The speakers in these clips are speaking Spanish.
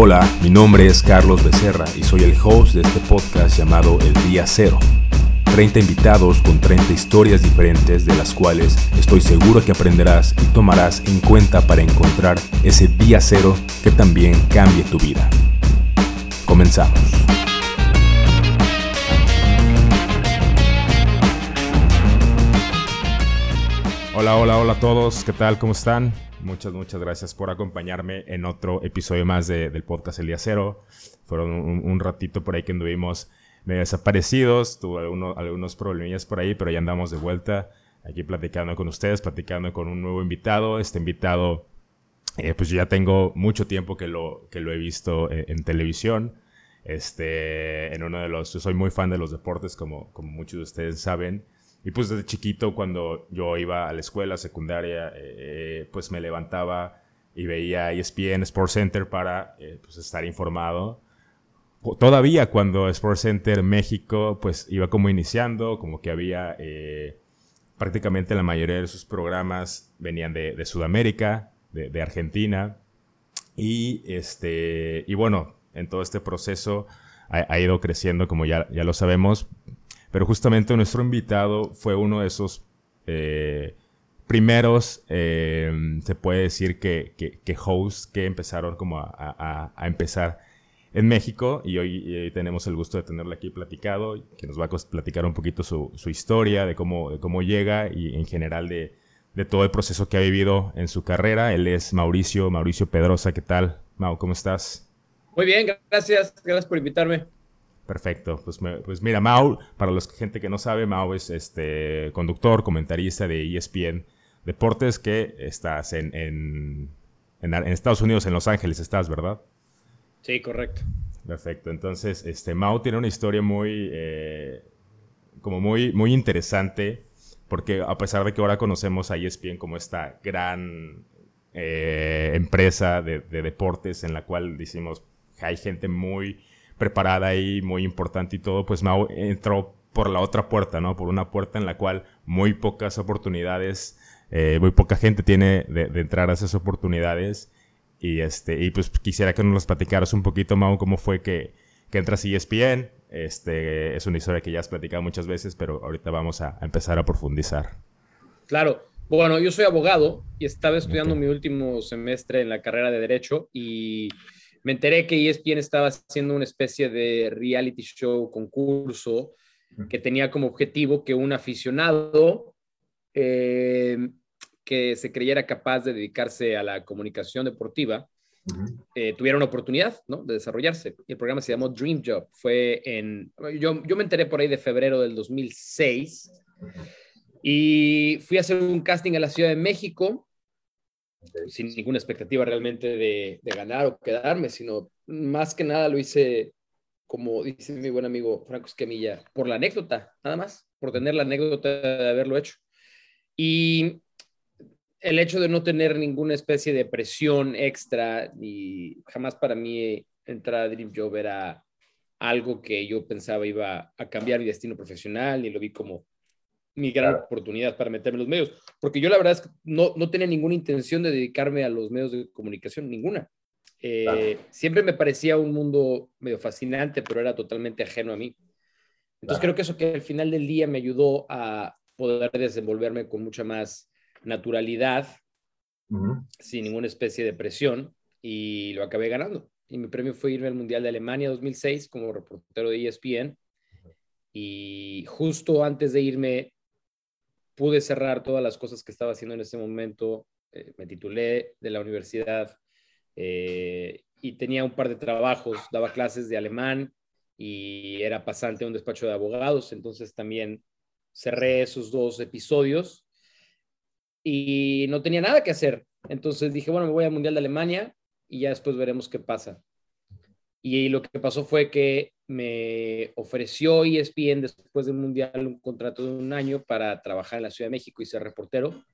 Hola, mi nombre es Carlos Becerra y soy el host de este podcast llamado El Día Cero. 30 invitados con 30 historias diferentes de las cuales estoy seguro que aprenderás y tomarás en cuenta para encontrar ese día cero que también cambie tu vida. Comenzamos. Hola, hola, hola a todos. ¿Qué tal? ¿Cómo están? Muchas, muchas gracias por acompañarme en otro episodio más del podcast El Día Cero. Fueron un, ratito por ahí que anduvimos medio desaparecidos, tuve algunos, algunos problemillas por ahí, pero ya andamos de vuelta aquí platicando con ustedes, platicando con un nuevo invitado. Este invitado, eh, pues ya tengo mucho tiempo que lo, que lo he visto en, en, televisión. Este, en uno de los, yo soy muy fan de los deportes, como, como muchos de ustedes saben. Y pues desde chiquito, cuando yo iba a la escuela secundaria, eh, pues me levantaba y veía ESPN Sports Center para eh, pues estar informado. Todavía cuando Sports Center México pues iba como iniciando, como que había eh, prácticamente la mayoría de sus programas venían de, Sudamérica, de, Argentina. Y, este, y bueno, en todo este proceso ha, ido creciendo, como ya, ya lo sabemos, pero justamente nuestro invitado fue uno de esos eh, primeros, eh, se puede decir que, que, hosts que empezaron como a, empezar en México y hoy, tenemos el gusto de tenerle aquí platicado, que nos va a platicar un poquito su, historia, de cómo, de cómo llega y en general de, de, todo el proceso que ha vivido en su carrera. Él es Mauricio, Mauricio Pedrosa, ¿qué tal? Mau, ¿cómo estás? Muy bien, gracias, gracias por invitarme. Perfecto. Pues, pues mira, Mau, para los gente que no sabe, Mau es este conductor, comentarista de ESPN Deportes que estás en, en, en, Estados Unidos, en Los Ángeles estás, ¿verdad? Sí, correcto. Perfecto. Entonces, este Mau tiene una historia muy, eh, como muy, muy interesante, porque a pesar de que ahora conocemos a ESPN como esta gran eh, empresa de, de deportes en la cual decimos hay gente muy preparada y muy importante y todo, pues Mao entró por la otra puerta, ¿no? Por una puerta en la cual muy pocas oportunidades, eh, muy poca gente tiene de, entrar a esas oportunidades. Y, este, y pues quisiera que nos platicaras un poquito, Mau, cómo fue que, que entras a ESPN. Este, es una historia que ya has platicado muchas veces, pero ahorita vamos a, empezar a profundizar. Claro. Bueno, yo soy abogado y estaba estudiando mi último semestre en la carrera de Derecho y me enteré que ESPN estaba haciendo una especie de reality show, concurso, que tenía como objetivo que un aficionado eh, que se creyera capaz de dedicarse a la comunicación deportiva eh, tuviera una oportunidad ¿no? de desarrollarse. Y el programa se llamó Dream Job. Fue en, yo, yo me enteré por ahí de febrero del 2006 y fui a hacer un casting a la Ciudad de México sin ninguna expectativa realmente de, ganar o quedarme, sino más que nada lo hice, como dice mi buen amigo Franco Esquemilla, por la anécdota, nada más, por tener la anécdota de haberlo hecho. Y el hecho de no tener ninguna especie de presión extra, y jamás para mí entrar a Dream Job era algo que yo pensaba iba a cambiar mi destino profesional y lo vi como mi gran oportunidad para meterme en los medios, porque yo la verdad es que no, no tenía ninguna intención de dedicarme a los medios de comunicación, ninguna. Eh, siempre me parecía un mundo medio fascinante, pero era totalmente ajeno a mí. Entonces creo que eso que al final del día me ayudó a poder desenvolverme con mucha más naturalidad, sin ninguna especie de presión, y lo acabé ganando. Y mi premio fue irme al Mundial de Alemania 2006 como reportero de ESPN. Y justo antes de irme pude cerrar todas las cosas que estaba haciendo en ese momento. Eh, me titulé de la universidad eh, y tenía un par de trabajos, daba clases de alemán y era pasante a un despacho de abogados, entonces también cerré esos dos episodios y no tenía nada que hacer. Entonces dije, bueno, me voy al Mundial de Alemania y ya después veremos qué pasa. Y lo que pasó fue que me ofreció ESPN después del Mundial un contrato de un año para trabajar en la Ciudad de México y ser reportero.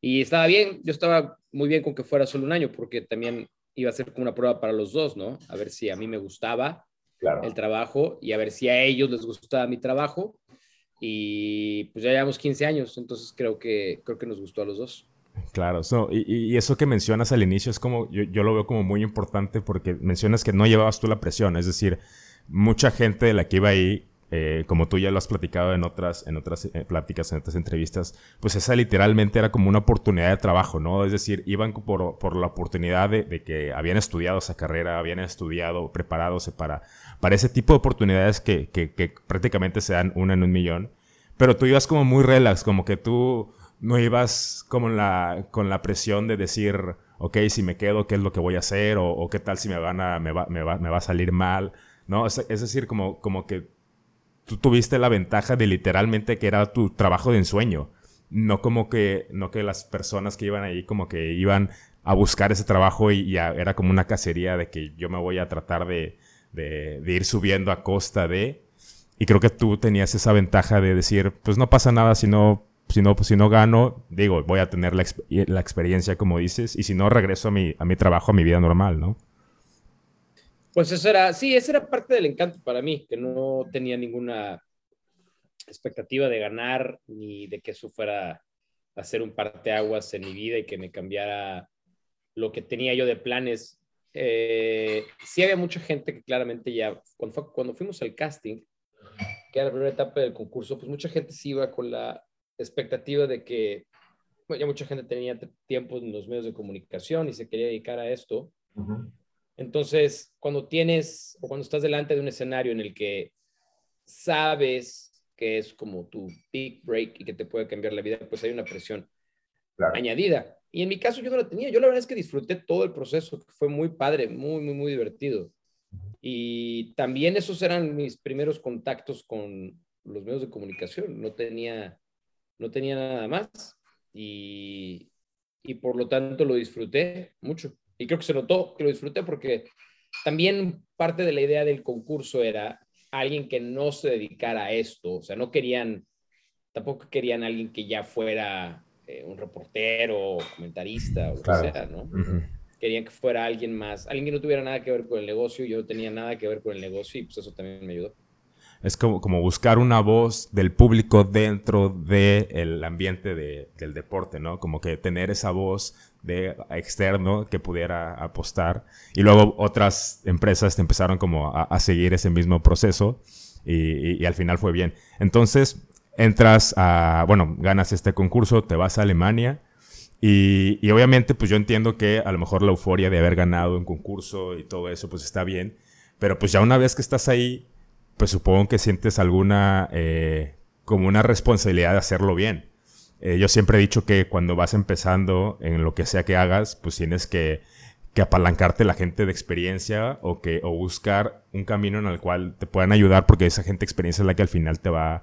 Y estaba bien, yo estaba muy bien con que fuera solo un año, porque también iba a ser como una prueba para los dos, ¿no? A ver si a mí me gustaba el trabajo y a ver si a ellos les gustaba mi trabajo. Y pues ya llevamos 15 años, entonces creo que, creo que nos gustó a los dos. Claro, y, eso que mencionas al inicio es como, yo, yo, lo veo como muy importante porque mencionas que no llevabas tú la presión, es decir, mucha gente de la que iba ahí eh, como tú ya lo has platicado en otras, en otras eh, pláticas, en otras entrevistas, pues esa literalmente era como una oportunidad de trabajo, ¿no? Es decir, iban por, por la oportunidad de, que habían estudiado esa carrera, habían estudiado, preparados para, para ese tipo de oportunidades que, que, que prácticamente se dan una en un millón. Pero tú ibas como muy relax, como que tú no ibas como la, con la presión de decir, ok, si me quedo, ¿qué es lo que voy a hacer? O, qué tal si me, van a, me, va, me, va, me va a salir mal, ¿no? Es, es decir, como, como que tú tuviste la ventaja de literalmente que era tu trabajo de ensueño. No como que, no que las personas que iban ahí como que iban a buscar ese trabajo y, era como una cacería de que yo me voy a tratar de, de, ir subiendo a costa de... Y creo que tú tenías esa ventaja de decir, pues no pasa nada si no, si no, si no gano, digo, voy a tener la, la experiencia como dices, y si no, regreso a mi, a mi trabajo, a mi vida normal, ¿no? Pues eso era, sí, esa era parte del encanto para mí, que no tenía ninguna expectativa de ganar ni de que eso fuera a ser un parteaguas en mi vida y que me cambiara lo que tenía yo de planes. Eh, sí había mucha gente que claramente ya, cuando, fuimos al casting, que era la primera etapa del concurso, pues mucha gente sí iba con la expectativa de que, bueno, ya mucha gente tenía tiempo en los medios de comunicación y se quería dedicar a esto. Entonces, cuando tienes o cuando estás delante de un escenario en el que sabes que es como tu big break y que te puede cambiar la vida, pues hay una presión añadida. Y en mi caso yo no la tenía. Yo la verdad es que disfruté todo el proceso, fue muy padre, muy, muy, muy divertido. Y también esos eran mis primeros contactos con los medios de comunicación. No tenía, no tenía nada más y, y por lo tanto lo disfruté mucho. Y creo que se notó que lo disfruté porque también parte de la idea del concurso era alguien que no se dedicara a esto, o sea, no querían, tampoco querían alguien que ya fuera eh, un reportero comentarista o lo que sea, ¿no? Querían que fuera alguien más, alguien que no tuviera nada que ver con el negocio, yo no tenía nada que ver con el negocio y pues eso también me ayudó es como, como buscar una voz del público dentro del ambiente del deporte, ¿no? Como que tener esa voz de externo que pudiera apostar. Y luego otras empresas empezaron como a, seguir ese mismo proceso y, al final fue bien. Entonces entras a, bueno, ganas este concurso, te vas a Alemania. Y, y, obviamente, pues yo entiendo que a lo mejor la euforia de haber ganado un concurso y todo eso, pues está bien. Pero pues ya una vez que estás ahí, pues supongo que sientes alguna, eh, como una responsabilidad de hacerlo bien. Eh, yo siempre he dicho que cuando vas empezando en lo que sea que hagas, pues tienes que, que apalancarte la gente de experiencia o, que, o buscar un camino en el cual te puedan ayudar porque esa gente de experiencia es la que al final te va,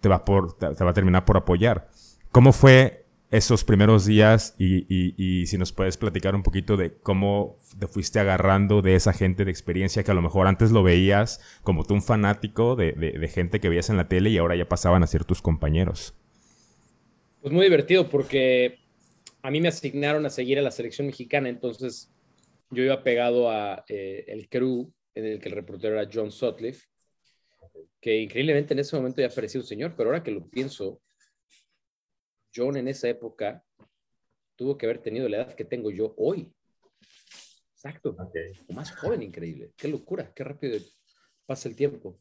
te va, por, te va a terminar por apoyar. ¿Cómo fue esos primeros días y, si nos puedes platicar un poquito de cómo te fuiste agarrando de esa gente de experiencia que a lo mejor antes lo veías como tú un fanático de, gente que veías en la tele y ahora ya pasaban a ser tus compañeros. Pues muy divertido porque a mí me asignaron a seguir a la selección mexicana, entonces yo iba pegado a eh, el crew en el que el reportero era John Sutcliffe, que increíblemente en ese momento ya parecía un señor, pero ahora que lo pienso, John en esa época tuvo que haber tenido la edad que tengo yo hoy. Exacto. O más joven, increíble. Qué locura, qué rápido pasa el tiempo.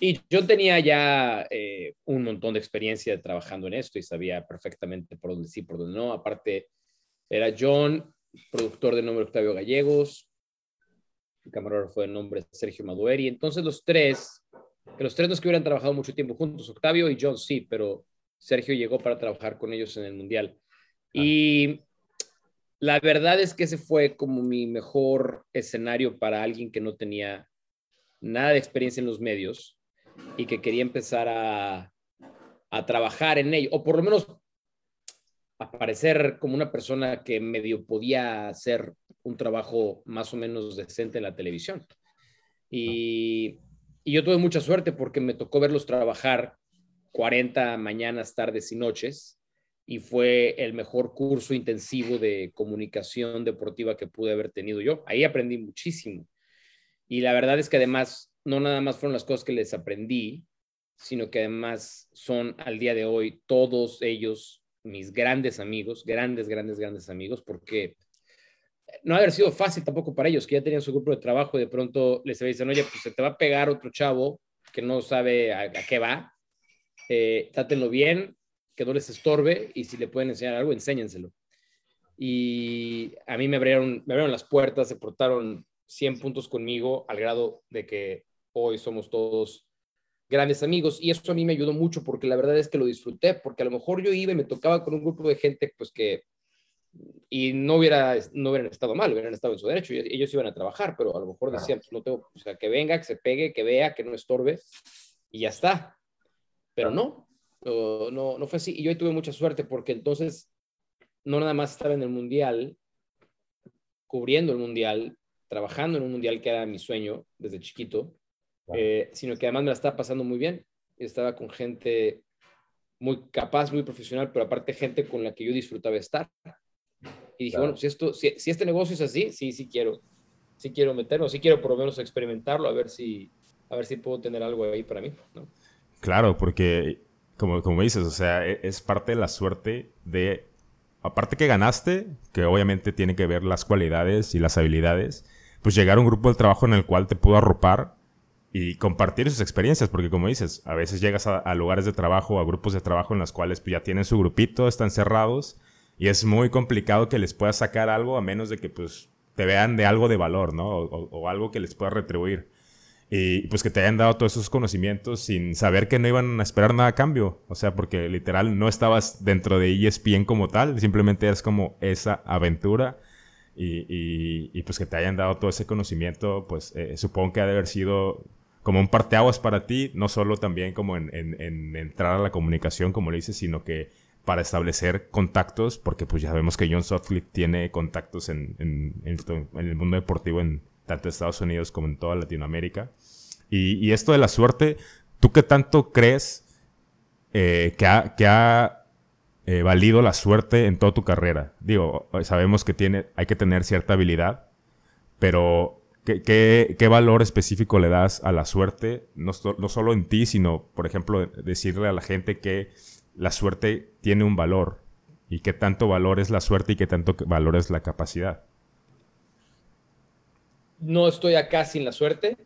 Y yo tenía ya eh, un montón de experiencia trabajando en esto y sabía perfectamente por dónde sí, por dónde no. Aparte, era John, productor de nombre Octavio Gallegos, el camarógrafo de nombre Sergio Madueri. Entonces, los tres, que los tres no es que hubieran trabajado mucho tiempo juntos, Octavio y John sí, pero Sergio llegó para trabajar con ellos en el Mundial. Y la verdad es que ese fue como mi mejor escenario para alguien que no tenía nada de experiencia en los medios y que quería empezar a, a trabajar en ello, o por lo menos aparecer como una persona que medio podía hacer un trabajo más o menos decente en la televisión. Y, y yo tuve mucha suerte porque me tocó verlos trabajar 40 mañanas, tardes y noches y fue el mejor curso intensivo de comunicación deportiva que pude haber tenido yo. Ahí aprendí muchísimo. Y la verdad es que además, no nada más fueron las cosas que les aprendí, sino que además son al día de hoy todos ellos mis grandes amigos, grandes, grandes, grandes amigos, porque no ha haber sido fácil tampoco para ellos, que ya tenían su grupo de trabajo y de pronto les dicen, oye, pues se te va a pegar otro chavo que no sabe a, qué va, eh, trátenlo bien, que no les estorbe y si le pueden enseñar algo, enséñenselo. Y a mí me abrieron, me abrieron las puertas, se portaron 100 puntos conmigo al grado de que hoy somos todos grandes amigos y eso a mí me ayudó mucho porque la verdad es que lo disfruté, porque a lo mejor yo iba y me tocaba con un grupo de gente pues que y no hubiera no hubieran estado mal, hubieran estado en su derecho, ellos iban a trabajar, pero a lo mejor decían, pues no tengo, o sea, que venga, que se pegue, que vea, que no estorbe y ya está. Pero no, no, no fue así y yo ahí tuve mucha suerte porque entonces no nada más estaba en el mundial, cubriendo el mundial, trabajando en un mundial que era mi sueño desde chiquito, eh, sino que además me la estaba pasando muy bien. Estaba con gente muy capaz, muy profesional, pero aparte gente con la que yo disfrutaba estar. Y dije, bueno, si, esto, si, este negocio es así, sí, sí quiero, sí quiero meterlo, sí quiero por lo menos experimentarlo, a ver si, a ver si puedo tener algo ahí para mí. Claro, porque como, como dices, o sea, e, es parte de la suerte de, aparte que ganaste, que obviamente tiene que ver las cualidades y las habilidades, pues llegar a un grupo de trabajo en el cual te pudo arropar y compartir sus experiencias, porque como dices, a veces llegas a, lugares de trabajo, a grupos de trabajo en los cuales pues, ya tienen su grupito, están cerrados, y es muy complicado que les puedas sacar algo a menos de que pues te vean de algo de valor, ¿no? O, algo que les pueda retribuir. Y pues que te hayan dado todos esos conocimientos sin saber que no iban a esperar nada a cambio. O sea, porque literal no estabas dentro de ESPN como tal, simplemente eres como esa aventura. Y, y, pues que te hayan dado todo ese conocimiento, pues eh, supongo que ha de haber sido como un parteaguas para ti, no solo también como en, entrar a la comunicación, como le dices, sino que para establecer contactos, porque pues ya sabemos que John Sutcliffe tiene contactos en, el mundo deportivo en tanto Estados Unidos como en toda Latinoamérica. Y, esto de la suerte, ¿tú qué tanto crees eh, que ha, que ha eh, valido la suerte en toda tu carrera? Digo, sabemos que tiene, hay que tener cierta habilidad, pero ¿Qué, valor específico le das a la suerte? No, solo en ti, sino, por ejemplo, decirle a la gente que la suerte tiene un valor y qué tanto valor es la suerte y qué tanto valor es la capacidad. No estoy acá sin la suerte.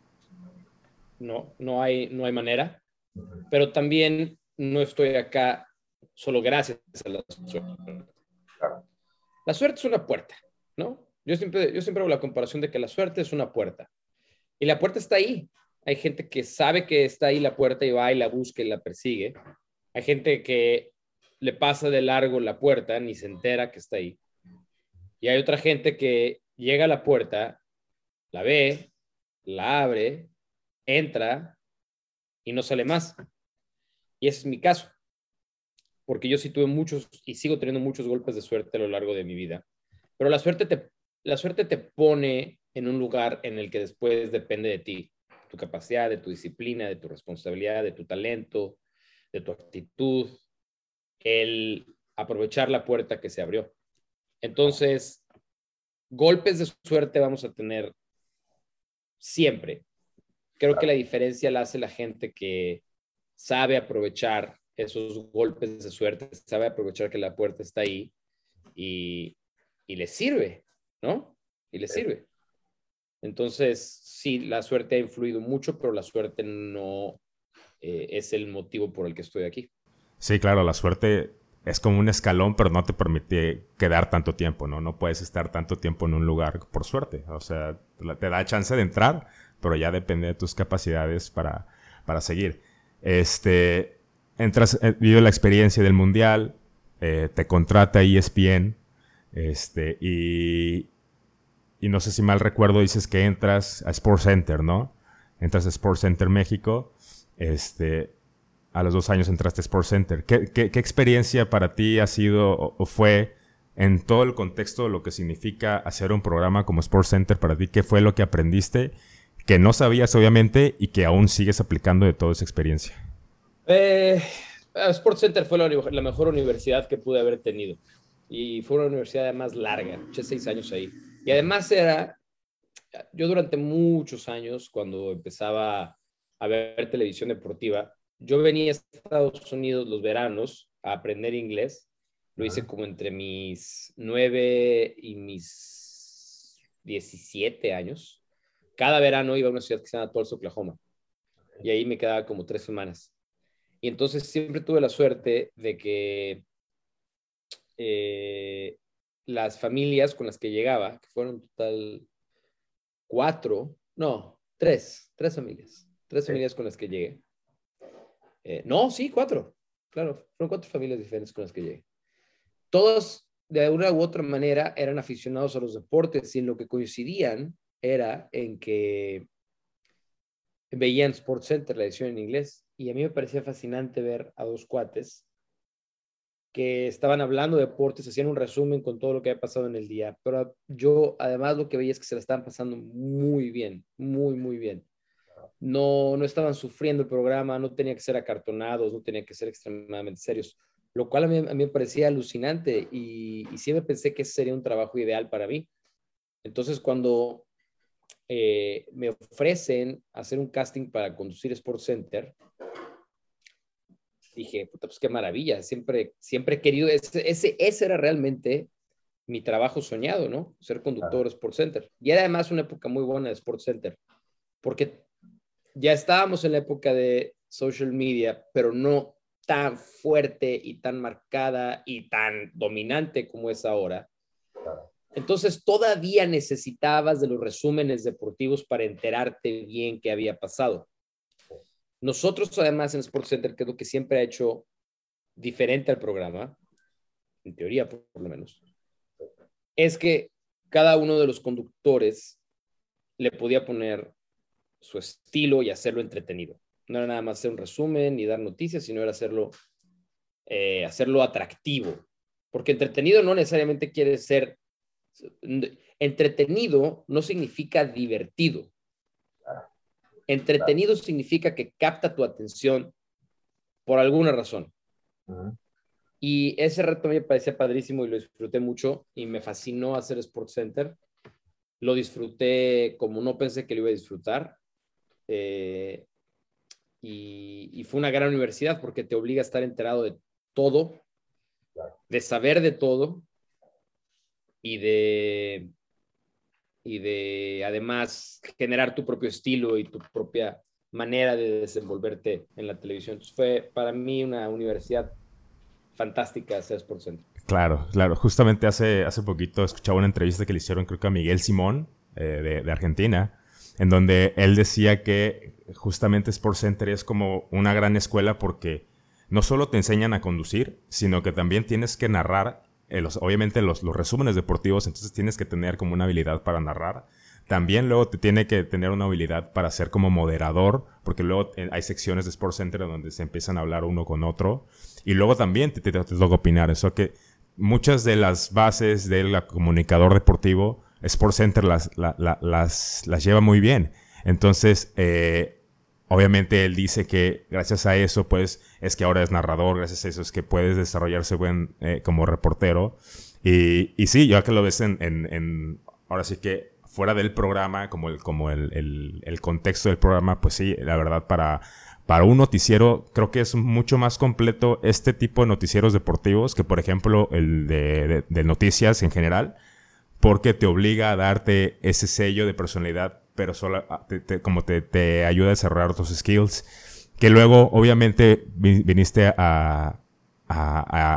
No, no hay, no hay manera. Pero también no estoy acá solo gracias a la suerte. La suerte es una puerta, ¿no? Yo siempre, yo siempre hago la comparación de que la suerte es una puerta. Y la puerta está ahí. Hay gente que sabe que está ahí la puerta y va y la busca y la persigue. Hay gente que le pasa de largo la puerta, ni se entera que está ahí. Y hay otra gente que llega a la puerta, la ve, la abre, entra y no sale más. Y ese es mi caso. Porque yo sí tuve muchos y sigo teniendo muchos golpes de suerte a lo largo de mi vida. Pero la suerte te la suerte te pone en un lugar en el que después depende de ti, tu capacidad, de tu disciplina, de tu responsabilidad, de tu talento, de tu actitud, el aprovechar la puerta que se abrió. Entonces, golpes de suerte vamos a tener siempre. Creo que la diferencia la hace la gente que sabe aprovechar esos golpes de suerte, sabe aprovechar que la puerta está ahí y, y le sirve. ¿no? Y le sirve. Entonces, sí, la suerte ha influido mucho, pero la suerte no eh, es el motivo por el que estoy aquí. Sí, claro, la suerte es como un escalón, pero no te permite quedar tanto tiempo, ¿no? No puedes estar tanto tiempo en un lugar por suerte. O sea, te da chance de entrar, pero ya depende de tus capacidades para, para seguir. Este, entras, eh, vive la experiencia del mundial, eh, te contrata ESPN, este, y, y no sé si mal recuerdo, dices que entras a Sports Center, ¿no? Entras a Sports Center México, este, a los dos años entraste a Sports Center. ¿Qué, qué, experiencia para ti ha sido o, fue en todo el contexto de lo que significa hacer un programa como Sports Center para ti? ¿Qué fue lo que aprendiste que no sabías obviamente y que aún sigues aplicando de toda esa experiencia? Eh, Sports Center fue la, la, mejor universidad que pude haber tenido y fue una universidad más larga, eché seis años ahí. Y además era, yo durante muchos años, cuando empezaba a ver televisión deportiva, yo venía a Estados Unidos los veranos a aprender inglés Lo hice como entre mis 9 y mis 17 años. Cada verano iba a una ciudad que se llama Tulsa, Oklahoma. Y ahí me quedaba como tres semanas. Y entonces siempre tuve la suerte de que eh, las familias con las que llegaba, que fueron total cuatro, no, tres, tres familias, tres familias con las que llegué. Eh, no, sí, cuatro, claro, fueron cuatro familias diferentes con las que llegué. Todos, de una u otra manera, eran aficionados a los deportes y en lo que coincidían era en que veían Sports Center, la edición en inglés, y a mí me parecía fascinante ver a dos cuates que estaban hablando de deportes, hacían un resumen con todo lo que había pasado en el día, pero yo además lo que veía es que se la estaban pasando muy bien, muy, muy bien. No, no estaban sufriendo el programa, no tenía que ser acartonados, no tenía que ser extremadamente serios, lo cual a mí, me parecía alucinante y, y, siempre pensé que ese sería un trabajo ideal para mí. Entonces, cuando eh, me ofrecen hacer un casting para conducir Sports Center, dije, puta, pues qué maravilla, siempre, siempre he querido, ese, ese, ese era realmente mi trabajo soñado, ¿no? Ser conductor Sports Center. Y era además una época muy buena de Sports Center, porque ya estábamos en la época de social media, pero no tan fuerte y tan marcada y tan dominante como es ahora. Entonces todavía necesitabas de los resúmenes deportivos para enterarte bien qué había pasado. Nosotros, además, en Sports Center, que es lo que siempre ha hecho diferente al programa, en teoría por, lo menos, es que cada uno de los conductores le podía poner su estilo y hacerlo entretenido. No era nada más hacer un resumen ni dar noticias, sino era hacerlo, eh, hacerlo atractivo. Porque entretenido no necesariamente quiere ser... Entretenido no significa divertido. Entretenido significa que capta tu atención por alguna razón. Y ese reto me parecía padrísimo y lo disfruté mucho y me fascinó hacer Sports Center. Lo disfruté como no pensé que lo iba a disfrutar. Eh, y, y, fue una gran universidad porque te obliga a estar enterado de todo, de saber de todo y de, y de además generar tu propio estilo y tu propia manera de desenvolverte en la televisión. Entonces fue para mí una universidad fantástica Sports Center. Claro, claro. Justamente hace, hace poquito escuchaba una entrevista que le hicieron creo que a Miguel Simón eh, de, de, Argentina, en donde él decía que justamente Sports Center es como una gran escuela porque no solo te enseñan a conducir, sino que también tienes que narrar eh, obviamente los, los, resúmenes deportivos, entonces tienes que tener como una habilidad para narrar. También luego te tiene que tener una habilidad para ser como moderador, porque luego eh, hay secciones de Sports Center donde se empiezan a hablar uno con otro. Y luego también te, te, te toca opinar. Eso que muchas de las bases del comunicador deportivo, Sports Center las, las, las lleva muy bien. Entonces, eh, Obviamente él dice que gracias a eso, pues, es que ahora es narrador, gracias a eso es que puedes desarrollarse buen eh, como reportero. Y, y, sí, ya que lo ves en, en, ahora sí que fuera del programa, como el, como el, el, el, contexto del programa, pues sí, la verdad, para, para un noticiero, creo que es mucho más completo este tipo de noticieros deportivos que, por ejemplo, el de noticias en general, porque te obliga a darte ese sello de personalidad pero solo ah, como te, ayuda a desarrollar otros skills. Que luego, obviamente, viniste a,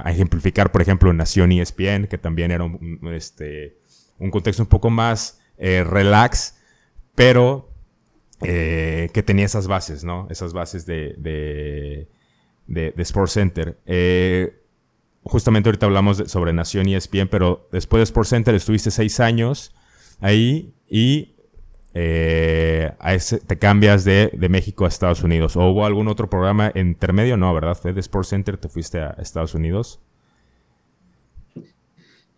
ejemplificar, por ejemplo, Nación ESPN, que también era un, este, un contexto un poco más eh, relax, pero eh, que tenía esas bases, ¿no? Esas bases de, de, de, Sports Center. Eh, justamente ahorita hablamos sobre Nación ESPN, pero después de Sports Center estuviste seis años ahí y eh, te cambias de, México a Estados Unidos. ¿O hubo algún otro programa intermedio? No, ¿verdad? Fue de Sports Center, te fuiste a Estados Unidos.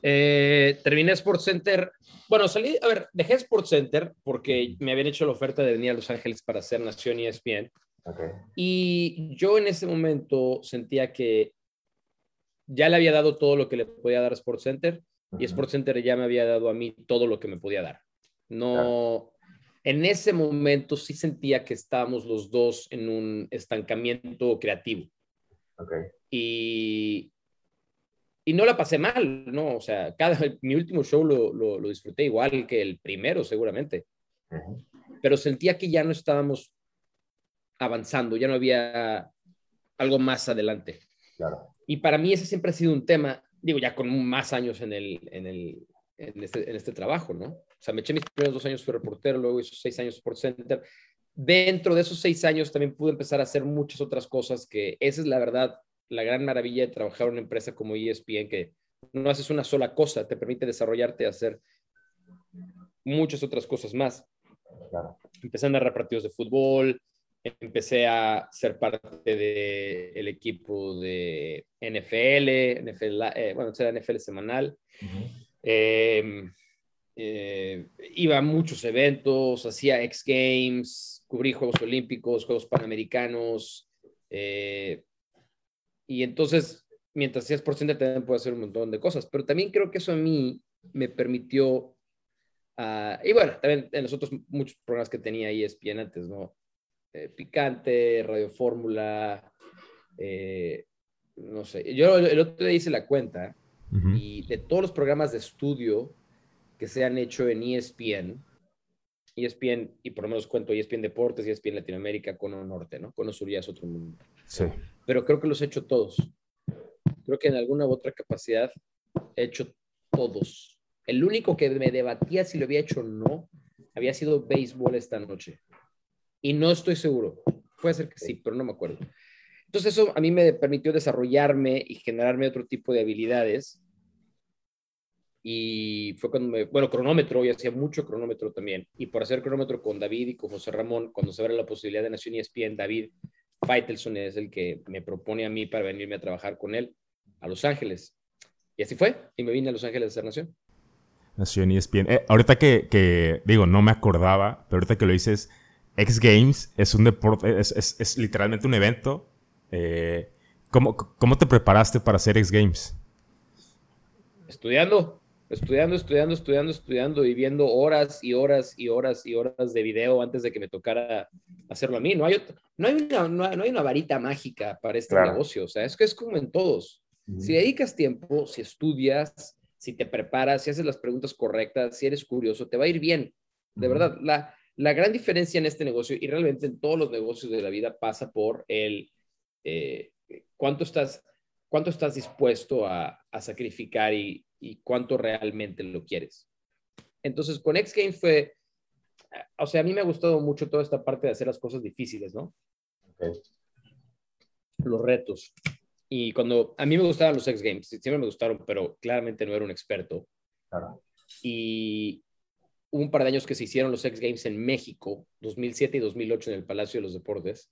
Eh, terminé Sports Center. Bueno, salí, a ver, dejé Sports Center porque me habían hecho la oferta de venir a Los Ángeles para hacer Nación ESPN. Okay. Y yo en ese momento sentía que ya le había dado todo lo que le podía dar a Sports Center y Sports Center ya me había dado a mí todo lo que me podía dar. No, en ese momento sí sentía que estábamos los dos en un estancamiento creativo. Y, y no la pasé mal, ¿no? O sea, cada, mi último show lo, lo, disfruté igual que el primero, seguramente. Pero sentía que ya no estábamos avanzando, ya no había algo más adelante. Claro. Y para mí ese siempre ha sido un tema, digo, ya con más años en, el, en, el, en, este, en este trabajo, ¿no? O sea, me eché mis primeros dos años fui reportero, luego hice seis años por Center. Dentro de esos seis años también pude empezar a hacer muchas otras cosas que esa es la verdad, la gran maravilla de trabajar en una empresa como ESPN, que no haces una sola cosa, te permite desarrollarte a hacer muchas otras cosas más. Claro. Empecé a narrar partidos de fútbol, empecé a ser parte del equipo de NFL, NFL eh, bueno, era NFL semanal. Em, eh, iba a muchos eventos, hacía X Games, cubrí Juegos Olímpicos, Juegos Panamericanos. Eh, y entonces, mientras hacías por ciento, también puedo hacer un montón de cosas. Pero también creo que eso a mí me permitió. Uh, y bueno, también en los otros muchos programas que tenía ESPN antes, ¿no? Eh, picante, Radio Fórmula, eh, no sé. Yo el otro día hice la cuenta y de todos los programas de estudio que se han hecho en ESPN, ESPN, y por lo menos cuento ESPN Deportes, ESPN Latinoamérica, Cono Norte, ¿no? Cono Sur ya es otro mundo. Sí. Pero creo que los he hecho todos. Creo que en alguna u otra capacidad he hecho todos. El único que me debatía si lo había hecho o no había sido béisbol esta noche. Y no estoy seguro. Puede ser que sí, pero no me acuerdo. Entonces eso a mí me permitió desarrollarme y generarme otro tipo de habilidades. Y fue cuando me, bueno, cronómetro, y hacía mucho cronómetro también. Y por hacer cronómetro con David y con José Ramón, cuando se abre la posibilidad de Nación ESPN, David Faitelson es el que me propone a mí para venirme a trabajar con él a Los Ángeles. Y así fue, y me vine a Los Ángeles a hacer Nación. Nación ESPN. Eh, ahorita que, que, digo, no me acordaba, pero ahorita que lo dices, X Games es un deporte, es, es, literalmente un evento. Eh, ¿cómo, ¿Cómo te preparaste para hacer X Games? Estudiando, estudiando, estudiando, estudiando, estudiando y viendo horas y horas y horas y horas de video antes de que me tocara hacerlo a mí. No hay, no hay, una, no hay una varita mágica para este negocio. O sea, es que es como en todos. Si dedicas tiempo, si estudias, si te preparas, si haces las preguntas correctas, si eres curioso, te va a ir bien. De verdad, la, la gran diferencia en este negocio y realmente en todos los negocios de la vida pasa por el eh, cuánto, estás, cuánto estás dispuesto a, sacrificar y, cuánto realmente lo quieres. Entonces, con X Games fue, o sea, a mí me ha gustado mucho toda esta parte de hacer las cosas difíciles, ¿no? Los retos. Y cuando a mí me gustaban los X Games, siempre me gustaron, pero claramente no era un experto. Claro. Y, hubo un par de años que se hicieron los X Games en México, 2007 y 2008 en el Palacio de los Deportes.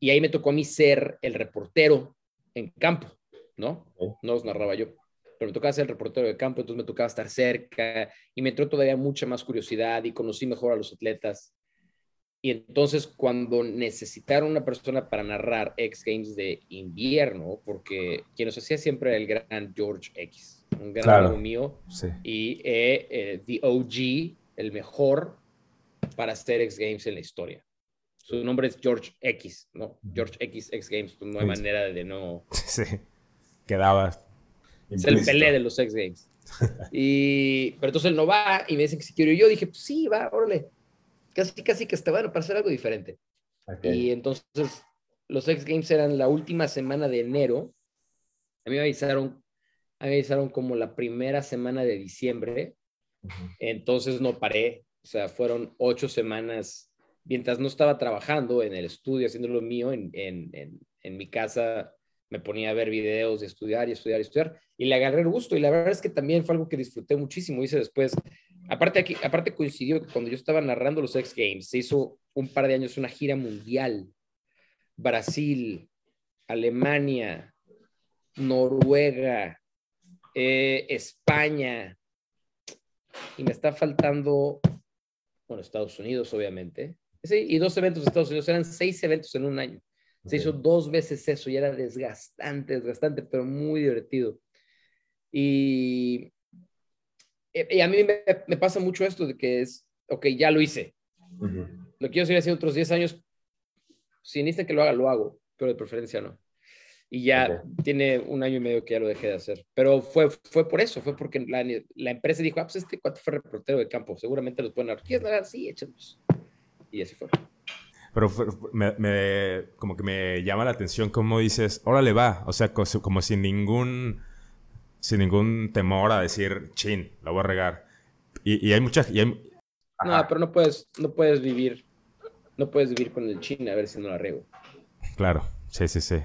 Y ahí me tocó a mí ser el reportero en campo, ¿no? No los narraba yo, pero me tocaba ser el reportero de campo, entonces me tocaba estar cerca y me entró todavía mucha más curiosidad y conocí mejor a los atletas. Y entonces cuando necesitaron una persona para narrar X Games de invierno, porque quien nos hacía siempre el gran George X, un gran amigo mío. Y eh, eh, The OG, el mejor para hacer X Games en la historia. Su nombre es George X, ¿no? George X X Games, pues, no hay manera de no. Sí, quedaba. Es el pelé de los X Games. y, pero entonces él no va y me dicen que si quiero. Y yo dije, pues sí, va, órale. Casi, casi que está bueno para hacer algo diferente. Y entonces los X Games eran la última semana de enero. A mí me avisaron avisaron como la primera semana de diciembre, entonces no paré, o sea, fueron ocho semanas, mientras no estaba trabajando en el estudio, haciendo lo mío, en, en, en, mi casa me ponía a ver videos, de estudiar y estudiar y estudiar, y le agarré el gusto, y la verdad es que también fue algo que disfruté muchísimo, hice después, aparte, aquí, aparte coincidió que cuando yo estaba narrando los X Games, se hizo un par de años una gira mundial, Brasil, Alemania, Noruega, eh, España, y me está faltando, bueno, Estados Unidos, obviamente. Sí, y dos eventos de Estados Unidos, eran seis eventos en un año. Se hizo dos veces eso y era desgastante, desgastante, pero muy divertido. Y, y a mí me, pasa mucho esto de que es, ok, ya lo hice. Lo quiero seguir haciendo otros 10 años. Si necesitan que lo haga, lo hago, pero de preferencia no. Y ya tiene un año y medio que ya lo dejé de hacer. Pero fue, fue por eso, fue porque la, la empresa dijo, ah, pues este cuate fue reportero de campo, seguramente los pueden. ¿Quieres? Sí, échalos. Y así fue. Pero me, como que me llama la atención cómo dices, órale va, o sea, como sin ningún, sin ningún temor a decir, chin, la voy a regar. Y, y hay muchas... Y No, pero no puedes, no puedes vivir, no puedes vivir con el chin a ver si no la riego. Claro, sí, sí, sí.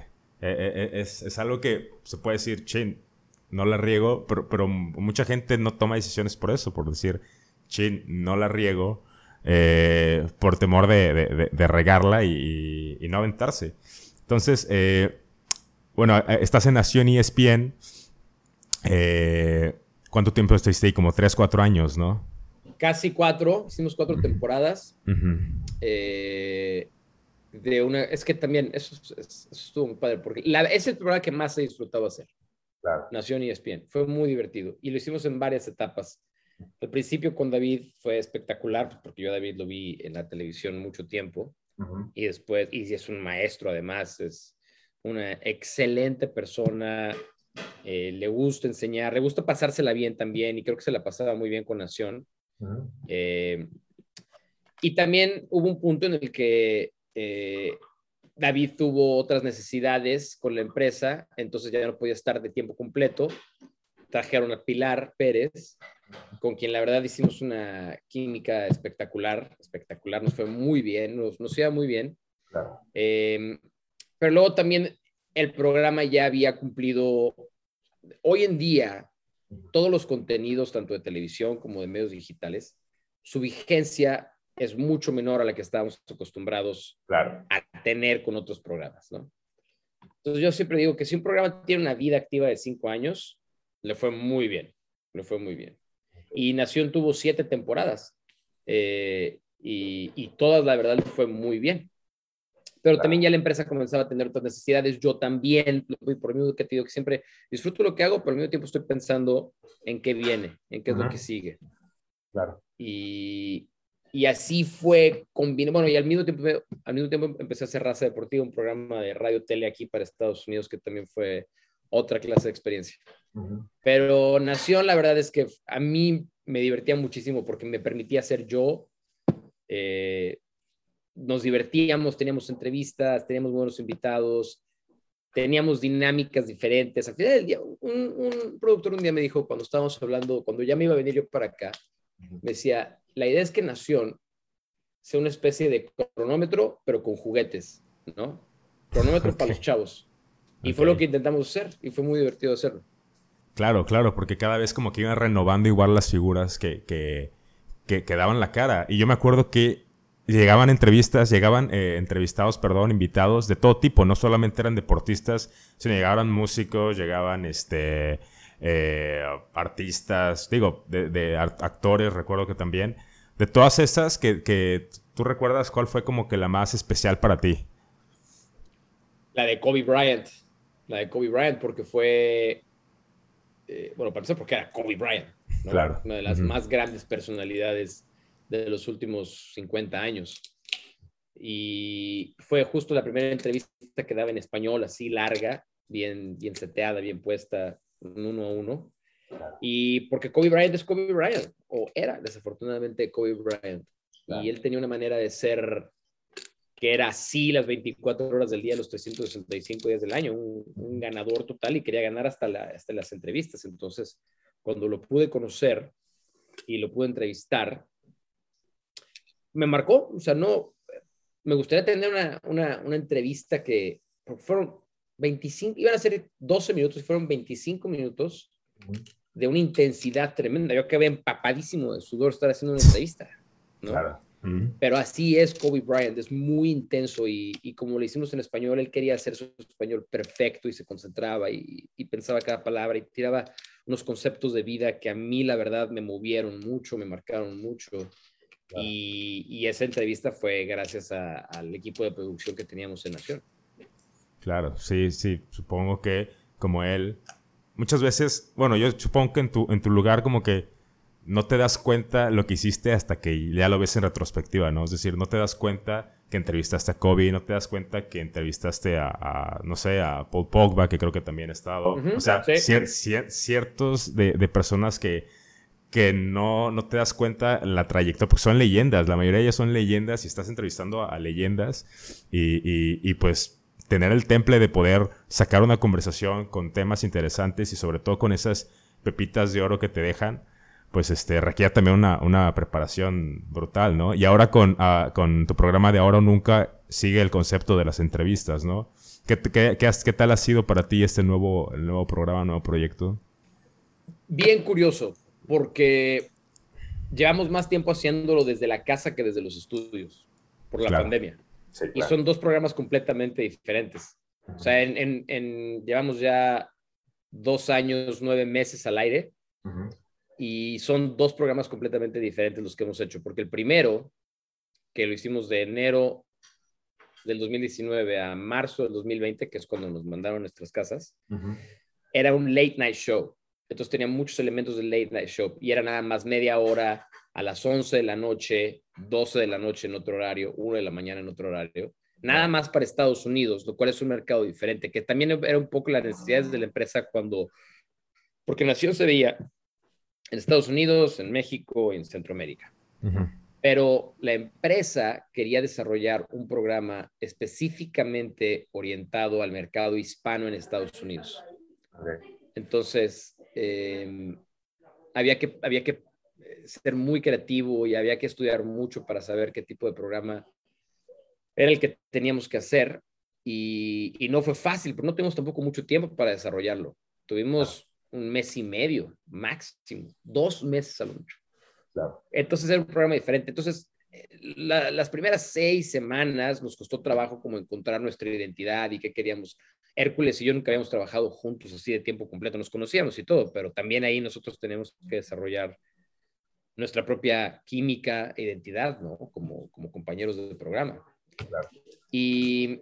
Eh, eh, eh, es, es, algo que se puede decir, chin, no la riego, pero, pero, mucha gente no toma decisiones por eso, por decir, chin, no la riego, por temor de, de, regarla y, y, no aventarse. Entonces, bueno, estás en Nación ESPN. ¿Cuánto tiempo estuviste ahí? Como 3, 4 años, ¿no? Casi cuatro, hicimos cuatro temporadas. eh, de una, es que también eso, estuvo muy padre, porque la, es el programa que más he disfrutado hacer. Claro. Nación y ESPN. Fue muy divertido y lo hicimos en varias etapas. Al principio con David fue espectacular, porque yo a David lo vi en la televisión mucho tiempo y después, y es un maestro además, es una excelente persona, eh, le gusta enseñar, le gusta pasársela bien también y creo que se la pasaba muy bien con Nación. eh, y también hubo un punto en el que eh, David tuvo otras necesidades con la empresa, entonces ya no podía estar de tiempo completo. Trajeron a Pilar Pérez, con quien la verdad hicimos una química espectacular, espectacular, nos fue muy bien, nos, nos iba muy bien. Em, pero luego también el programa ya había cumplido, hoy en día, todos los contenidos, tanto de televisión como de medios digitales, su vigencia es mucho menor a la que estábamos acostumbrados a tener con otros programas, ¿no? Entonces yo siempre digo que si un programa tiene una vida activa de cinco años, le fue muy bien, le fue muy bien. Y Nación tuvo siete temporadas eh, y, todas, la verdad, le fue muy bien. Pero también ya la empresa comenzaba a tener otras necesidades. Yo también, por mí que te digo que siempre disfruto lo que hago, pero al mismo tiempo estoy pensando en qué viene, en qué es lo que sigue. Claro. Y, y así fue combinado. Bueno, y al mismo, tiempo, al mismo tiempo empecé a hacer Raza Deportiva, un programa de radio tele aquí para Estados Unidos que también fue otra clase de experiencia. Pero Nación, la verdad es que a mí me divertía muchísimo porque me permitía ser yo. Eh, nos divertíamos, teníamos entrevistas, teníamos buenos invitados, teníamos dinámicas diferentes. Al final del día, un, un productor un día me dijo, cuando estábamos hablando, cuando ya me iba a venir yo para acá, decía, la idea es que Nación sea una especie de cronómetro, pero con juguetes, ¿no? Cronómetro para los chavos. Y fue lo que intentamos hacer y fue muy divertido hacerlo. Claro, claro, porque cada vez como que iban renovando igual las figuras que, que, que, daban la cara. Y yo me acuerdo que llegaban entrevistas, llegaban eh, entrevistados, perdón, invitados de todo tipo, no solamente eran deportistas, sino llegaban músicos, llegaban este eh, artistas, digo, de, actores, recuerdo que también. De todas esas que, tú recuerdas, ¿cuál fue como que la más especial para ti? La de Kobe Bryant. La de Kobe Bryant, porque fue. Eh, bueno, parece porque era Kobe Bryant. Claro. Una de las más grandes personalidades de los últimos 50 años. Y fue justo la primera entrevista que daba en español, así larga, bien, bien seteada, bien puesta uno a uno. Y porque Kobe Bryant es Kobe Bryant, o era desafortunadamente Kobe Bryant. Y él tenía una manera de ser que era así las 24 horas del día, los 365 días del año, un, ganador total y quería ganar hasta, la, hasta las entrevistas. Entonces, cuando lo pude conocer y lo pude entrevistar, me marcó, o sea, no, me gustaría tener una, una, una entrevista que fueron 25, iban a ser 12 minutos y fueron 25 minutos de una intensidad tremenda. Yo acabé empapadísimo de sudor estar haciendo una entrevista, ¿no? Claro. Pero así es Kobe Bryant, es muy intenso y, como le hicimos en español, él quería hacer su español perfecto y se concentraba y, pensaba cada palabra y tiraba unos conceptos de vida que a mí la verdad me movieron mucho, me marcaron mucho. Y, esa entrevista fue gracias al equipo de producción que teníamos en Nación. Claro, sí, sí, supongo que como él, muchas veces, bueno, yo supongo que en tu, en tu lugar como que no te das cuenta lo que hiciste hasta que ya lo ves en retrospectiva, ¿no? Es decir, no te das cuenta que entrevistaste a Kobe, no te das cuenta que entrevistaste a, no sé, a Paul Pogba, que creo que también ha estado. o sea, ciertos de, de, personas que, que no, no te das cuenta la trayectoria, porque son leyendas, la mayoría de ellas son leyendas y estás entrevistando a, leyendas y, y, y pues tener el temple de poder sacar una conversación con temas interesantes y sobre todo con esas pepitas de oro que te dejan, pues este, requiere también una, una preparación brutal, ¿no? Y ahora con, ah, con tu programa de Ahora o Nunca sigue el concepto de las entrevistas, ¿no? ¿Qué, qué, qué, tal ha sido para ti este nuevo, el nuevo programa, nuevo proyecto? Bien curioso, porque llevamos más tiempo haciéndolo desde la casa que desde los estudios, por la pandemia. Y son dos programas completamente diferentes. O sea, en, en, llevamos ya dos años, nueve meses al aire y son dos programas completamente diferentes los que hemos hecho, porque el primero, que lo hicimos de enero del 2019 a marzo del 2020, que es cuando nos mandaron nuestras casas, era un late night show. Entonces tenía muchos elementos del late night show y era nada más media hora a las 11 de la noche, 12 de la noche en otro horario, 1 de la mañana en otro horario. Nada más para Estados Unidos, lo cual es un mercado diferente, que también era un poco las necesidades de la empresa cuando, porque Nación se veía en Estados Unidos, en México en Centroamérica. Pero la empresa quería desarrollar un programa específicamente orientado al mercado hispano en Estados Unidos. Entonces, em, había, que, había que ser muy creativo y había que estudiar mucho para saber qué tipo de programa era el que teníamos que hacer. Y, y no fue fácil, pero no tuvimos tampoco mucho tiempo para desarrollarlo. Tuvimos un mes y medio, máximo, dos meses a lo mucho. Entonces era un programa diferente. Entonces, las primeras seis semanas nos costó trabajo como encontrar nuestra identidad y qué queríamos. Hércules y yo nunca habíamos trabajado juntos así de tiempo completo, nos conocíamos y todo, pero también ahí nosotros tenemos que desarrollar nuestra propia química e identidad, ¿no? Como, como compañeros del programa. Y,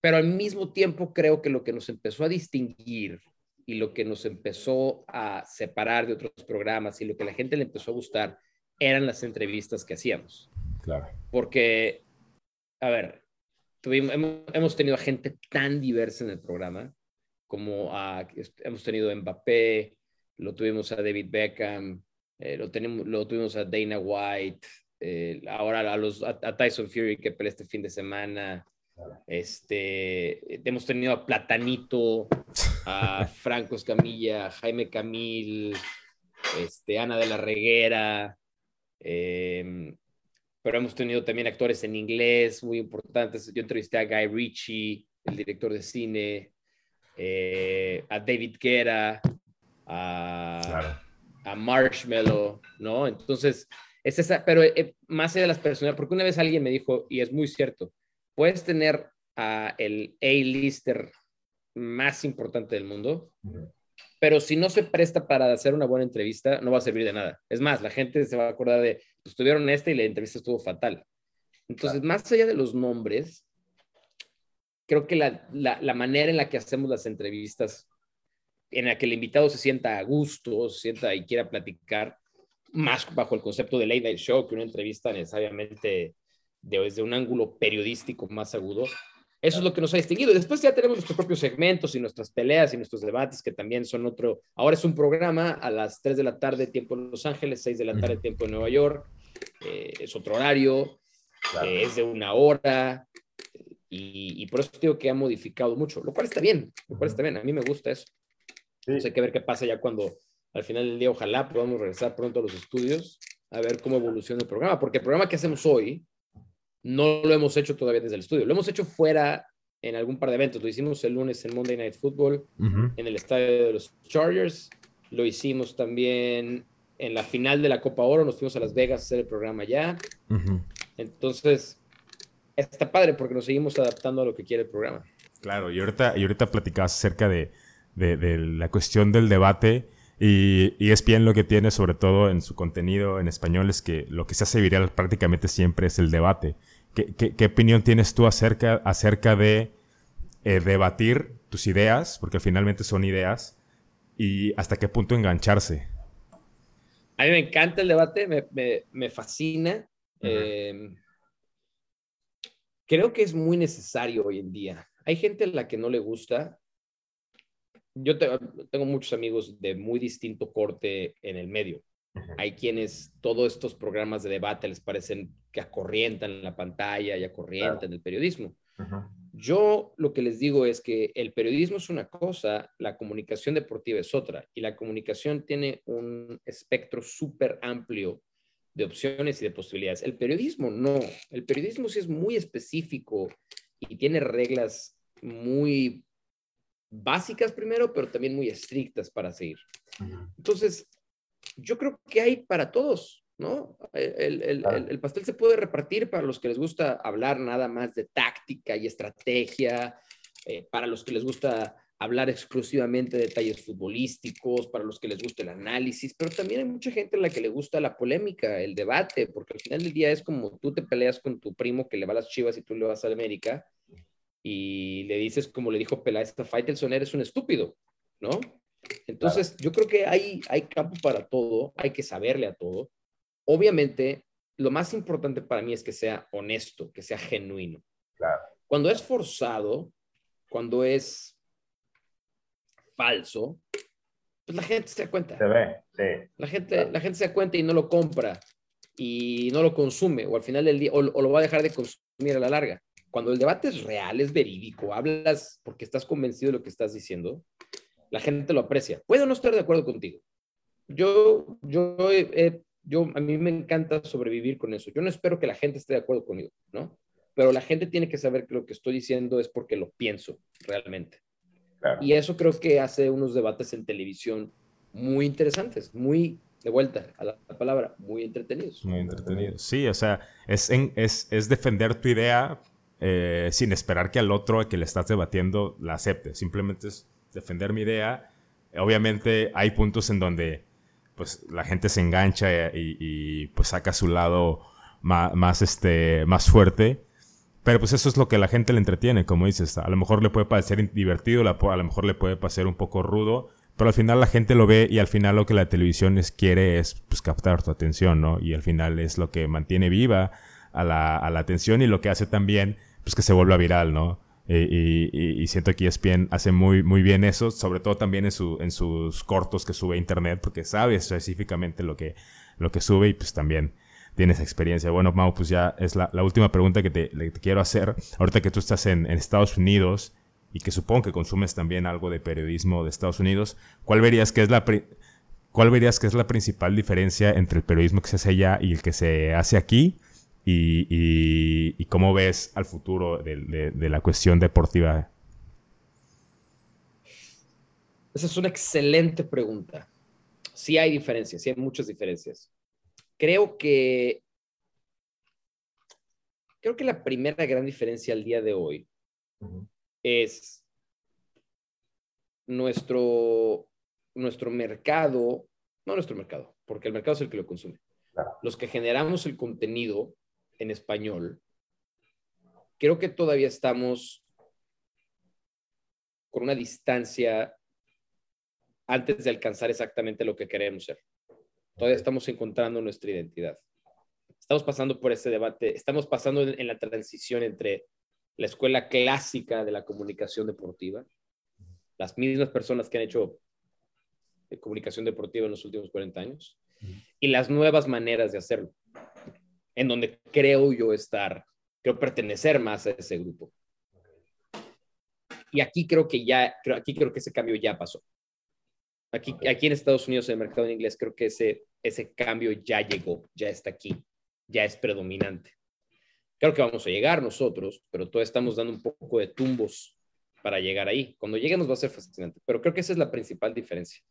pero al mismo tiempo creo que lo que nos empezó a distinguir y lo que nos empezó a separar de otros programas y lo que a la gente le empezó a gustar eran las entrevistas que hacíamos. Claro. Porque, a ver, tuvimos, hemos, tenido a gente tan diversa en el programa, como a, hemos tenido a Mbappé, lo tuvimos a David Beckham, eh, lo, tenemos, lo tuvimos a Dana White, eh, ahora a, los, a, Tyson Fury que pelea este fin de semana, este, hemos tenido a Platanito, a Franco Escamilla, Jaime Camil, este, Ana de la Reguera, em, pero hemos tenido también actores en inglés muy importantes. Yo entrevisté a Guy Ritchie, el director de cine, eh, a David Guerra, a Marshmallow, ¿no? Entonces, es esa, pero eh, más allá de las personas, porque una vez alguien me dijo, y es muy cierto, puedes tener a el A-lister más importante del mundo, pero si no se presta para hacer una buena entrevista, no va a servir de nada. Es más, la gente se va a acordar de, pues tuvieron este y la entrevista estuvo fatal. Entonces, más allá de los nombres, creo que la, la, manera en la que hacemos las entrevistas, en la que el invitado se sienta a gusto, se sienta y quiera platicar, más bajo el concepto de late night show que una entrevista necesariamente desde un ángulo periodístico más agudo. Eso es lo que nos ha distinguido. Después ya tenemos nuestros propios segmentos y nuestras peleas y nuestros debates que también son otro. Ahora es un programa a las 3 de la tarde, tiempo en Los Ángeles, 6 de la tarde, tiempo en Nueva York. Eh, es otro horario, eh, es de una hora. Y, por eso digo que ha modificado mucho, lo cual está bien, lo cual está bien. A mí me gusta eso. Hay que ver qué pasa ya cuando al final del día, ojalá podamos regresar pronto a los estudios a ver cómo evoluciona el programa, porque el programa que hacemos hoy no lo hemos hecho todavía desde el estudio. Lo hemos hecho fuera en algún par de eventos. Lo hicimos el lunes en Monday Night Football, en el estadio de los Chargers. Lo hicimos también en la final de la Copa Oro. Nos fuimos a Las Vegas a hacer el programa ya. Entonces, está padre porque nos seguimos adaptando a lo que quiere el programa. Claro, y ahorita, y ahorita platicabas acerca de, de, la cuestión del debate. Y, y bien lo que tiene, sobre todo en su contenido en español, es que lo que se hace viral prácticamente siempre es el debate. ¿Qué, opinión tienes tú acerca, acerca de eh, debatir tus ideas, porque finalmente son ideas, y hasta qué punto engancharse? A mí me encanta el debate, me, fascina. Em, Creo que es muy necesario hoy en día. Hay gente a la que no le gusta. Yo tengo muchos amigos de muy distinto corte en el medio. Hay quienes todos estos programas de debate les parecen que acorrientan en la pantalla y acorrientan el periodismo. Yo lo que les digo es que el periodismo es una cosa, la comunicación deportiva es otra, y la comunicación tiene un espectro súper amplio de opciones y de posibilidades. El periodismo no, el periodismo sí es muy específico y tiene reglas muy básicas primero, pero también muy estrictas para seguir. Entonces, yo creo que hay para todos, ¿no? El, pastel se puede repartir para los que les gusta hablar nada más de táctica y estrategia, eh, para los que les gusta hablar exclusivamente de detalles futbolísticos, para los que les gusta el análisis, pero también hay mucha gente a la que le gusta la polémica, el debate, porque al final del día es como tú te peleas con tu primo que le va a las chivas y tú le vas a América y le dices, como le dijo Peláez a Faitelson, eres un estúpido, ¿no? Entonces, yo creo que hay, hay campo para todo, hay que saberle a todo. Obviamente, lo más importante para mí es que sea honesto, que sea genuino. Cuando es forzado, cuando es falso, pues la gente se da cuenta. Se ve, sí. La gente, la gente se da cuenta y no lo compra y no lo consume, o al final del día, o, o lo va a dejar de consumir a la larga. Cuando el debate es real, es verídico, hablas porque estás convencido de lo que estás diciendo, la gente lo aprecia. Puedo no estar de acuerdo contigo. Yo, yo, yo, a mí me encanta sobrevivir con eso. Yo no espero que la gente esté de acuerdo conmigo, ¿no? Pero la gente tiene que saber que lo que estoy diciendo es porque lo pienso realmente. Y eso creo que hace unos debates en televisión muy interesantes, muy, de vuelta a la, palabra, muy entretenidos. Muy entretenidos. Sí, o sea, es, es, es defender tu idea eh, sin esperar que al otro que le estás debatiendo la acepte. Simplemente es defender mi idea. Obviamente hay puntos en donde pues la gente se engancha y, pues saca su lado más, este, más fuerte. Pero pues eso es lo que la gente le entretiene, como dices. A lo mejor le puede parecer divertido, a lo mejor le puede parecer un poco rudo, pero al final la gente lo ve y al final lo que la televisión es, quiere es pues, captar tu atención, ¿no? Y al final es lo que mantiene viva a la, a la atención y lo que hace también pues que se vuelva viral, ¿no? y, siento que ESPN hace muy, muy bien eso, sobre todo también en, su, en sus cortos que sube a internet, porque sabe específicamente lo que, lo que sube y pues también tiene esa experiencia. Bueno, Mau, pues ya es la, última pregunta que te, quiero hacer. Ahorita que tú estás en, Estados Unidos y que supongo que consumes también algo de periodismo de Estados Unidos, ¿cuál verías que es la... ¿Cuál verías que es la principal diferencia entre el periodismo que se hace allá y el que se hace aquí? Y, cómo ves al futuro de, la cuestión deportiva? Esa es una excelente pregunta. Sí hay diferencias, sí hay muchas diferencias. Creo que creo que la primera gran diferencia al día de hoy es nuestro, nuestro mercado, no nuestro mercado, porque el mercado es el que lo consume. Los que generamos el contenido en español, creo que todavía estamos con una distancia antes de alcanzar exactamente lo que queremos ser. Todavía estamos encontrando nuestra identidad. Estamos pasando por ese debate, estamos pasando en la transición entre la escuela clásica de la comunicación deportiva, las mismas personas que han hecho comunicación deportiva en los últimos 40 años, y las nuevas maneras de hacerlo en donde creo yo estar, creo pertenecer más a ese grupo. Y aquí creo que ya, aquí creo que ese cambio ya pasó. Aquí, aquí en Estados Unidos, en el mercado en inglés, creo que ese, ese cambio ya llegó, ya está aquí, ya es predominante. Creo que vamos a llegar nosotros, pero todavía estamos dando un poco de tumbos para llegar ahí. Cuando lleguemos va a ser fascinante, pero creo que esa es la principal diferencia.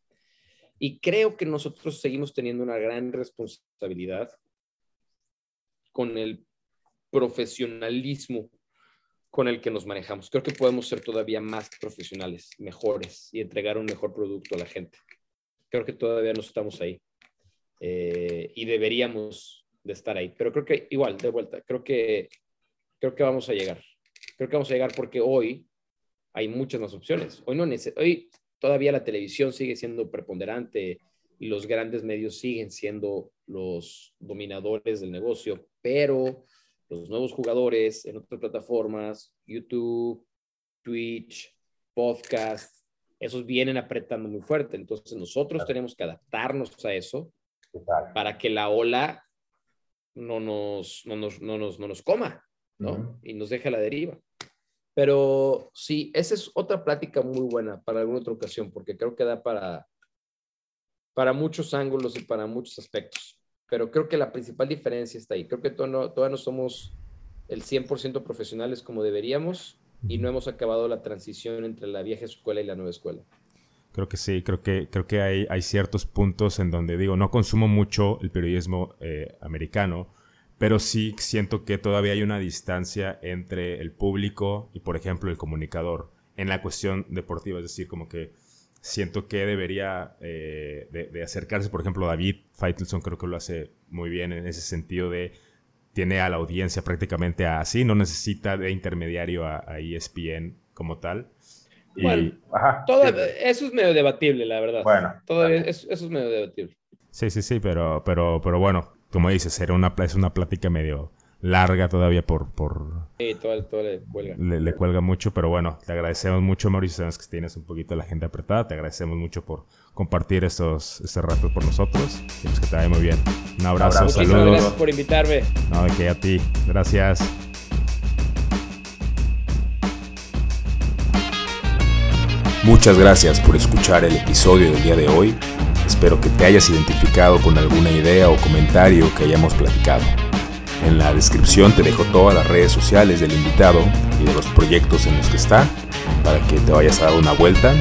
Y creo que nosotros seguimos teniendo una gran responsabilidad con el profesionalismo con el que nos manejamos. Creo que podemos ser todavía más profesionales, mejores y entregar un mejor producto a la gente. Creo que todavía no estamos ahí eh, y deberíamos de estar ahí. Pero creo que igual, de vuelta, creo que, creo que vamos a llegar. Creo que vamos a llegar porque hoy hay muchas más opciones. Hoy, no hoy todavía la televisión sigue siendo preponderante y los grandes medios siguen siendo los dominadores del negocio, pero los nuevos jugadores en otras plataformas, YouTube, Twitch, podcast, esos vienen apretando muy fuerte. Entonces nosotros tenemos que adaptarnos a eso para que la ola no nos, no nos, no nos, no nos coma, ¿no? Y nos deje a la deriva. Pero sí, esa es otra plática muy buena para alguna otra ocasión, porque creo que da para, para muchos ángulos y para muchos aspectos. Pero creo que la principal diferencia está ahí. Creo que todavía no, no somos el 100% profesionales como deberíamos y no hemos acabado la transición entre la vieja escuela y la nueva escuela. Creo que sí, creo que, creo que hay, hay ciertos puntos en donde digo, no consumo mucho el periodismo eh, americano, pero sí siento que todavía hay una distancia entre el público y, por ejemplo, el comunicador en la cuestión deportiva. Es decir, como que siento que debería eh, de, acercarse, por ejemplo, David Feitelson creo que lo hace muy bien en ese sentido de tiene a la audiencia prácticamente así, no necesita de intermediario a, ESPN como tal. Bueno, todo, eso es medio debatible, la verdad. Bueno, todo eso, eso, es medio debatible. Sí, sí, sí, pero, pero, pero bueno, como dices, era una, es una plática medio larga todavía por... por sí, todo, todo le cuelga. Le, cuelga mucho, pero bueno, te agradecemos mucho, Mauricio. Sabemos que tienes un poquito la gente apretada. Te agradecemos mucho por compartir estos, este rato por nosotros. Y pues que te vaya muy bien. Un abrazo, abrazo saludos. Gracias por invitarme. No, de que a ti. Gracias. Muchas gracias por escuchar el episodio del día de hoy. Espero que te hayas identificado con alguna idea o comentario que hayamos platicado. En la descripción te dejo todas las redes sociales del invitado y de los proyectos en los que está para que te vayas a dar una vuelta.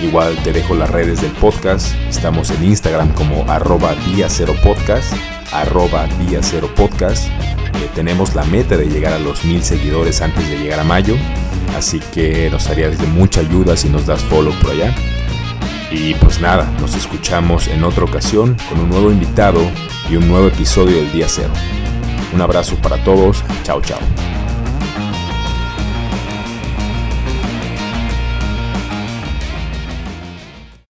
Igual te dejo las redes del podcast. Estamos en Instagram como arroba día cero podcast, arroba día cero podcast. Eh, tenemos la meta de llegar a los mil seguidores antes de llegar a mayo. Así que nos haría de mucha ayuda si nos das follow por allá. Y pues nada, nos escuchamos en otra ocasión con un nuevo invitado y un nuevo episodio del Día Cero. Un abrazo para todos, chao chao.